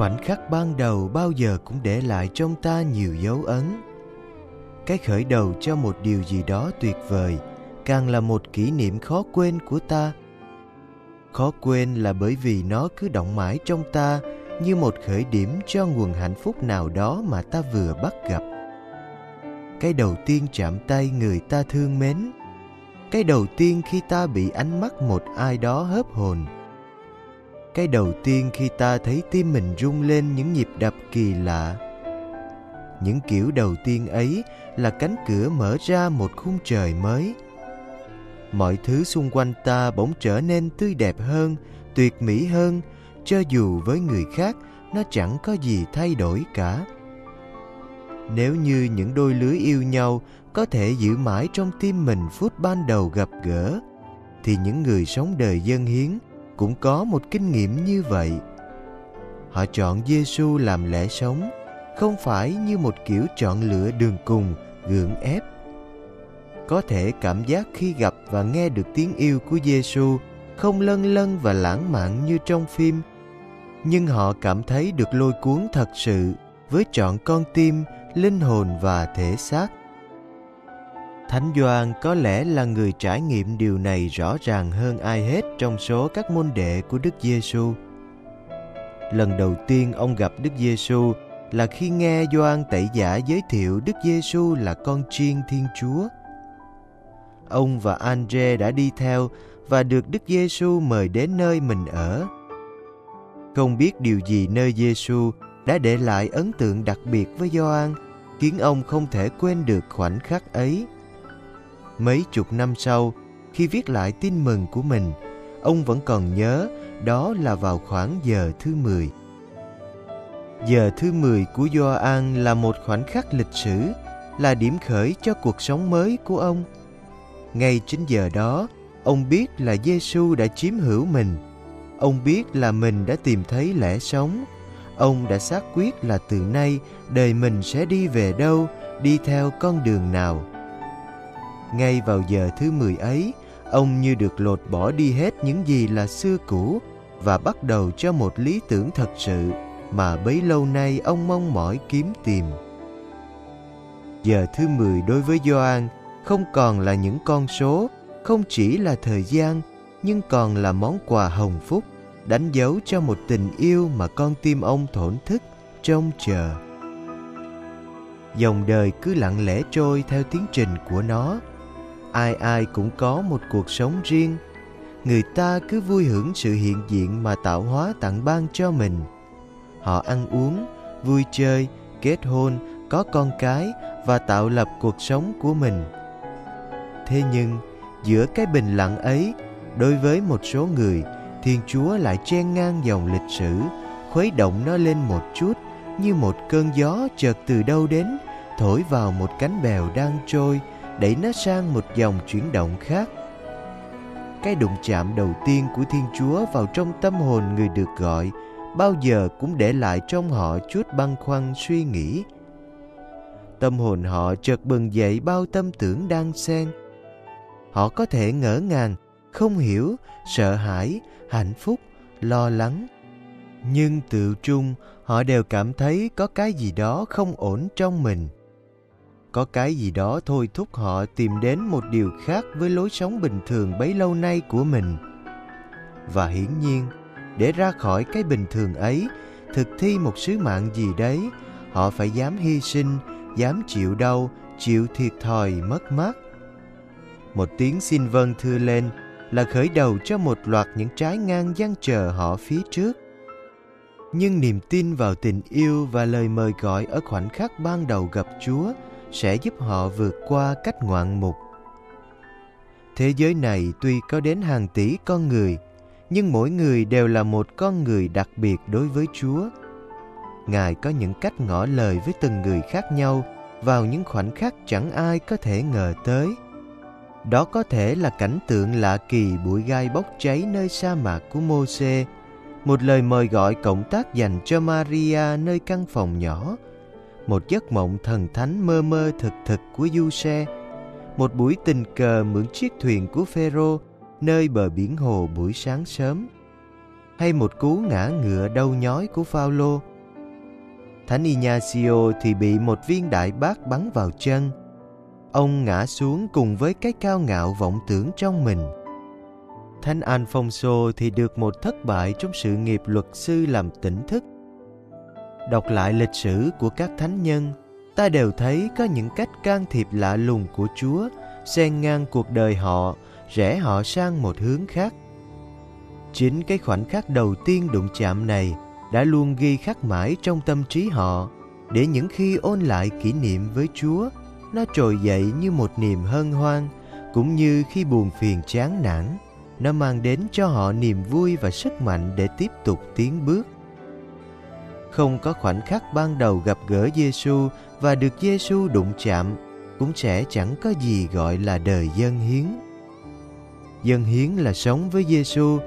Khoảnh khắc ban đầu bao giờ cũng để lại trong ta nhiều dấu ấn. Cái khởi đầu cho một điều gì đó tuyệt vời càng là một kỷ niệm khó quên của ta. Khó quên là bởi vì nó cứ động mãi trong ta như một khởi điểm cho nguồn hạnh phúc nào đó mà ta vừa bắt gặp. Cái đầu tiên chạm tay người ta thương mến. Cái đầu tiên khi ta bị ánh mắt một ai đó hớp hồn cái đầu tiên khi ta thấy tim mình rung lên những nhịp đập kỳ lạ. Những kiểu đầu tiên ấy là cánh cửa mở ra một khung trời mới. Mọi thứ xung quanh ta bỗng trở nên tươi đẹp hơn, tuyệt mỹ hơn, cho dù với người khác, nó chẳng có gì thay đổi cả. Nếu như những đôi lưới yêu nhau có thể giữ mãi trong tim mình phút ban đầu gặp gỡ, thì những người sống đời dân hiến cũng có một kinh nghiệm như vậy. Họ chọn Giêsu làm lẽ sống, không phải như một kiểu chọn lựa đường cùng, gượng ép. Có thể cảm giác khi gặp và nghe được tiếng yêu của Giêsu không lân lân và lãng mạn như trong phim, nhưng họ cảm thấy được lôi cuốn thật sự với trọn con tim, linh hồn và thể xác. Thánh Doan có lẽ là người trải nghiệm điều này rõ ràng hơn ai hết trong số các môn đệ của Đức Giêsu. Lần đầu tiên ông gặp Đức Giêsu là khi nghe Gioan Tẩy Giả giới thiệu Đức Giêsu là con chiên Thiên Chúa. Ông và Andre đã đi theo và được Đức Giêsu mời đến nơi mình ở. Không biết điều gì nơi Giêsu đã để lại ấn tượng đặc biệt với Gioan, khiến ông không thể quên được khoảnh khắc ấy. Mấy chục năm sau, khi viết lại tin mừng của mình, ông vẫn còn nhớ đó là vào khoảng giờ thứ 10. Giờ thứ 10 của Gioan là một khoảnh khắc lịch sử, là điểm khởi cho cuộc sống mới của ông. Ngay chính giờ đó, ông biết là Giêsu đã chiếm hữu mình. Ông biết là mình đã tìm thấy lẽ sống. Ông đã xác quyết là từ nay đời mình sẽ đi về đâu, đi theo con đường nào. Ngay vào giờ thứ 10 ấy, ông như được lột bỏ đi hết những gì là xưa cũ và bắt đầu cho một lý tưởng thật sự mà bấy lâu nay ông mong mỏi kiếm tìm. Giờ thứ 10 đối với Gioan không còn là những con số, không chỉ là thời gian, nhưng còn là món quà hồng phúc, đánh dấu cho một tình yêu mà con tim ông thổn thức, trông chờ. Dòng đời cứ lặng lẽ trôi theo tiến trình của nó, ai ai cũng có một cuộc sống riêng. Người ta cứ vui hưởng sự hiện diện mà tạo hóa tặng ban cho mình. Họ ăn uống, vui chơi, kết hôn, có con cái và tạo lập cuộc sống của mình. Thế nhưng, giữa cái bình lặng ấy, đối với một số người, thiên chúa lại chen ngang dòng lịch sử, khuấy động nó lên một chút như một cơn gió chợt từ đâu đến, thổi vào một cánh bèo đang trôi đẩy nó sang một dòng chuyển động khác. Cái đụng chạm đầu tiên của thiên chúa vào trong tâm hồn người được gọi, bao giờ cũng để lại trong họ chút băn khoăn suy nghĩ. Tâm hồn họ chợt bừng dậy bao tâm tưởng đang xen. Họ có thể ngỡ ngàng, không hiểu, sợ hãi, hạnh phúc, lo lắng. Nhưng tự trung, họ đều cảm thấy có cái gì đó không ổn trong mình có cái gì đó thôi thúc họ tìm đến một điều khác với lối sống bình thường bấy lâu nay của mình. Và hiển nhiên, để ra khỏi cái bình thường ấy, thực thi một sứ mạng gì đấy, họ phải dám hy sinh, dám chịu đau, chịu thiệt thòi mất mát. Một tiếng xin vâng thưa lên là khởi đầu cho một loạt những trái ngang gian chờ họ phía trước. Nhưng niềm tin vào tình yêu và lời mời gọi ở khoảnh khắc ban đầu gặp chúa sẽ giúp họ vượt qua cách ngoạn mục. Thế giới này tuy có đến hàng tỷ con người nhưng mỗi người đều là một con người đặc biệt đối với chúa. Ngài có những cách ngỏ lời với từng người khác nhau vào những khoảnh khắc chẳng ai có thể ngờ tới. Đó có thể là cảnh tượng lạ kỳ bụi gai bốc cháy nơi sa mạc của Môse, một lời mời gọi cộng tác dành cho Maria nơi căn phòng nhỏ, một giấc mộng thần thánh mơ mơ thực thực của du xe, một buổi tình cờ mượn chiếc thuyền của Phêrô nơi bờ biển hồ buổi sáng sớm, hay một cú ngã ngựa đau nhói của Phaolô. Thánh Ignacio thì bị một viên đại bác bắn vào chân, ông ngã xuống cùng với cái cao ngạo vọng tưởng trong mình. Thánh Alfonso thì được một thất bại trong sự nghiệp luật sư làm tỉnh thức. Đọc lại lịch sử của các thánh nhân, ta đều thấy có những cách can thiệp lạ lùng của Chúa xen ngang cuộc đời họ, rẽ họ sang một hướng khác. Chính cái khoảnh khắc đầu tiên đụng chạm này đã luôn ghi khắc mãi trong tâm trí họ để những khi ôn lại kỷ niệm với Chúa nó trồi dậy như một niềm hân hoan cũng như khi buồn phiền chán nản nó mang đến cho họ niềm vui và sức mạnh để tiếp tục tiến bước không có khoảnh khắc ban đầu gặp gỡ Giêsu và được Giêsu đụng chạm cũng sẽ chẳng có gì gọi là đời dân hiến. Dân hiến là sống với Giêsu,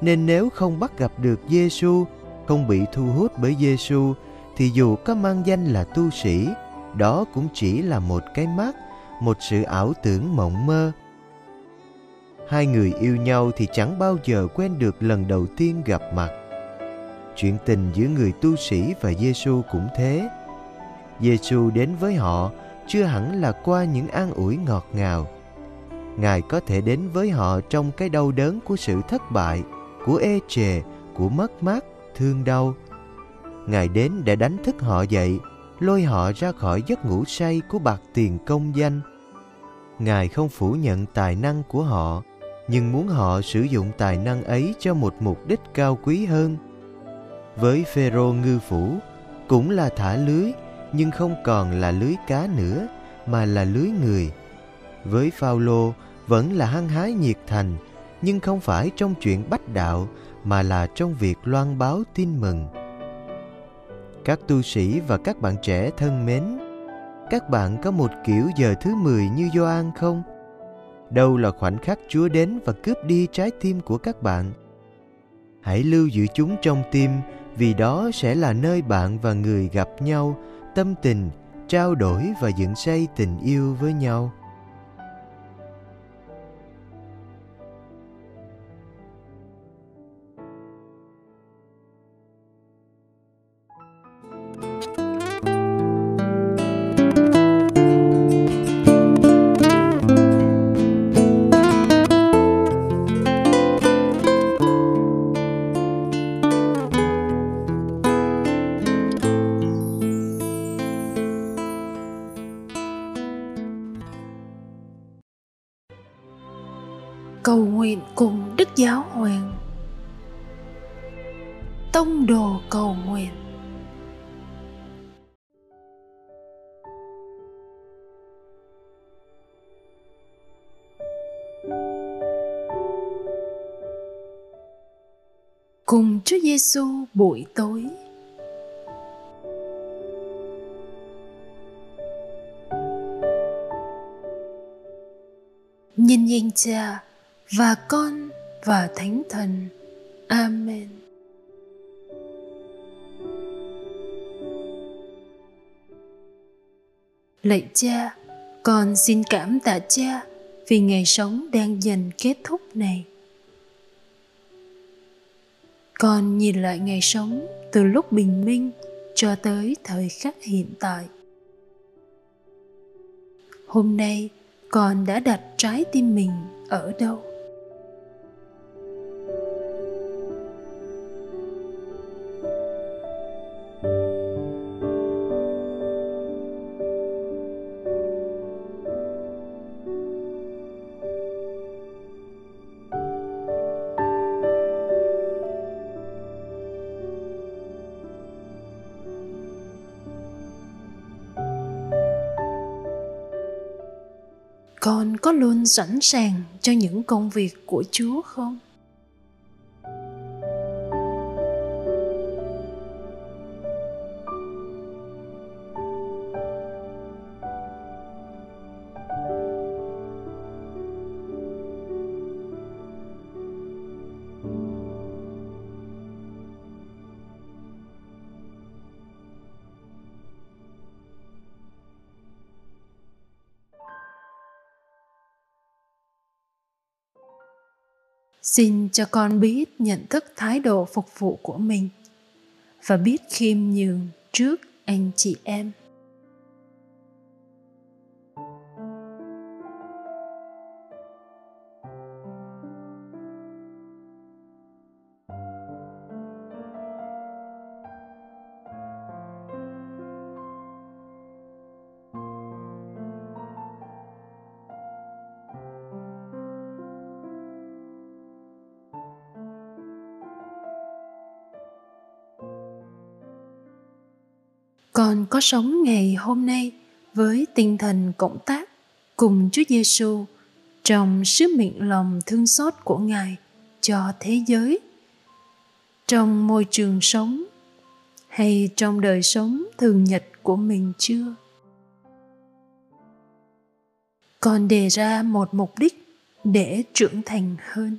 nên nếu không bắt gặp được Giêsu, không bị thu hút bởi Giêsu thì dù có mang danh là tu sĩ đó cũng chỉ là một cái mắt một sự ảo tưởng mộng mơ hai người yêu nhau thì chẳng bao giờ quên được lần đầu tiên gặp mặt chuyện tình giữa người tu sĩ và Giêsu cũng thế Giêsu đến với họ chưa hẳn là qua những an ủi ngọt ngào ngài có thể đến với họ trong cái đau đớn của sự thất bại của ê chề của mất mát thương đau ngài đến để đánh thức họ dậy lôi họ ra khỏi giấc ngủ say của bạc tiền công danh. Ngài không phủ nhận tài năng của họ, nhưng muốn họ sử dụng tài năng ấy cho một mục đích cao quý hơn. Với Phêrô ngư phủ, cũng là thả lưới, nhưng không còn là lưới cá nữa, mà là lưới người. Với Phaolô vẫn là hăng hái nhiệt thành, nhưng không phải trong chuyện bách đạo, mà là trong việc loan báo tin mừng các tu sĩ và các bạn trẻ thân mến, các bạn có một kiểu giờ thứ 10 như Gioan không? Đâu là khoảnh khắc Chúa đến và cướp đi trái tim của các bạn? Hãy lưu giữ chúng trong tim vì đó sẽ là nơi bạn và người gặp nhau, tâm tình, trao đổi và dựng xây tình yêu với nhau. Cầu nguyện cùng Đức Giáo Hoàng. Tông đồ cầu nguyện. Cùng Chúa Giêsu buổi tối. Nhìn nhìn cha, và Con và Thánh Thần. Amen. Lạy Cha, con xin cảm tạ Cha vì ngày sống đang dần kết thúc này. Con nhìn lại ngày sống từ lúc bình minh cho tới thời khắc hiện tại. Hôm nay con đã đặt trái tim mình ở đâu? Con có luôn sẵn sàng cho những công việc của chúa không? Xin cho con biết nhận thức thái độ phục vụ của mình và biết khiêm nhường trước anh chị em. Con có sống ngày hôm nay với tinh thần cộng tác cùng Chúa Giêsu trong sứ mệnh lòng thương xót của Ngài cho thế giới, trong môi trường sống hay trong đời sống thường nhật của mình chưa? Con đề ra một mục đích để trưởng thành hơn.